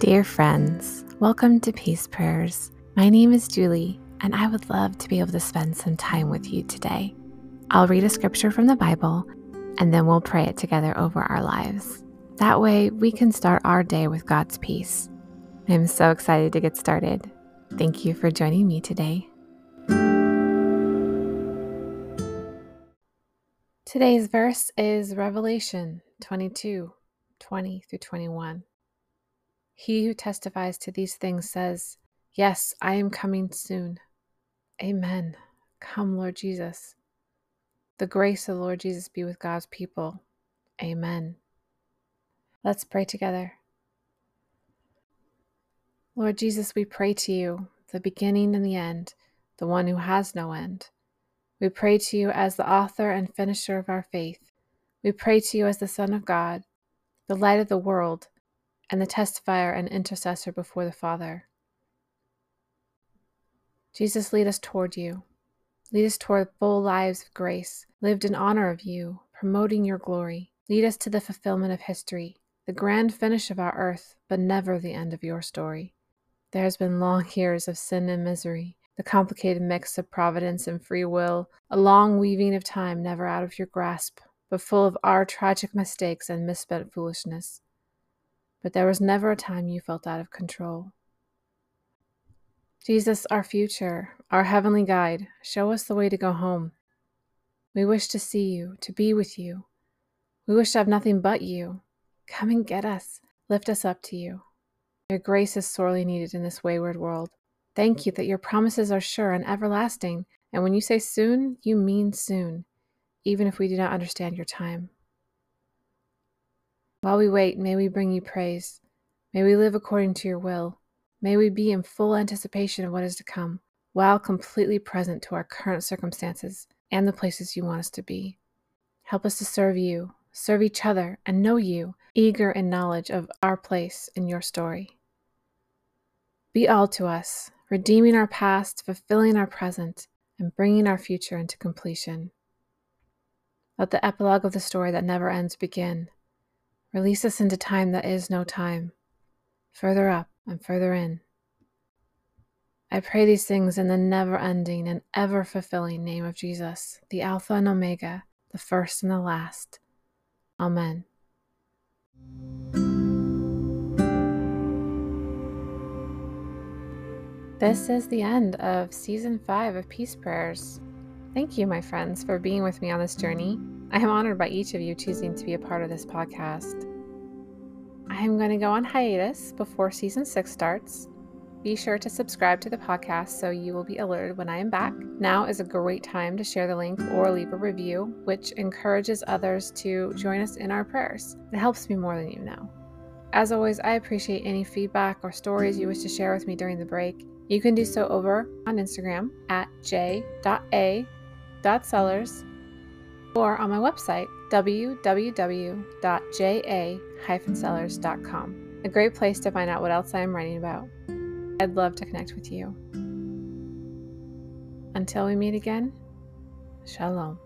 Dear friends, welcome to Peace Prayers. My name is Julie, and I would love to be able to spend some time with you today. I'll read a scripture from the Bible, and then we'll pray it together over our lives. That way, we can start our day with God's peace. I'm so excited to get started. Thank you for joining me today. Today's verse is Revelation 22 20 through 21. He who testifies to these things says, Yes, I am coming soon. Amen. Come, Lord Jesus. The grace of the Lord Jesus be with God's people. Amen. Let's pray together. Lord Jesus, we pray to you, the beginning and the end, the one who has no end. We pray to you as the author and finisher of our faith. We pray to you as the Son of God, the light of the world and the testifier and intercessor before the Father. Jesus, lead us toward you. Lead us toward full lives of grace, lived in honor of you, promoting your glory. Lead us to the fulfillment of history, the grand finish of our earth, but never the end of your story. There has been long years of sin and misery, the complicated mix of providence and free will, a long weaving of time never out of your grasp, but full of our tragic mistakes and misspent foolishness but there was never a time you felt out of control. Jesus, our future, our heavenly guide, show us the way to go home. We wish to see you, to be with you. We wish to have nothing but you. Come and get us, lift us up to you. Your grace is sorely needed in this wayward world. Thank you that your promises are sure and everlasting, and when you say soon, you mean soon, even if we do not understand your time. While we wait, may we bring you praise. May we live according to your will. May we be in full anticipation of what is to come, while completely present to our current circumstances and the places you want us to be. Help us to serve you, serve each other, and know you, eager in knowledge of our place in your story. Be all to us, redeeming our past, fulfilling our present, and bringing our future into completion. Let the epilogue of the story that never ends begin Release us into time that is no time, further up and further in. I pray these things in the never ending and ever fulfilling name of Jesus, the Alpha and Omega, the first and the last. Amen. This is the end of season five of Peace Prayers. Thank you, my friends, for being with me on this journey. I am honored by each of you choosing to be a part of this podcast. I am going to go on hiatus before season six starts. Be sure to subscribe to the podcast so you will be alerted when I am back. Now is a great time to share the link or leave a review, which encourages others to join us in our prayers. It helps me more than you know. As always, I appreciate any feedback or stories you wish to share with me during the break. You can do so over on Instagram at j.a.sellers or on my website, www.ja-sellers.com. A great place to find out what else I am writing about. I'd love to connect with you. Until we meet again, Shalom.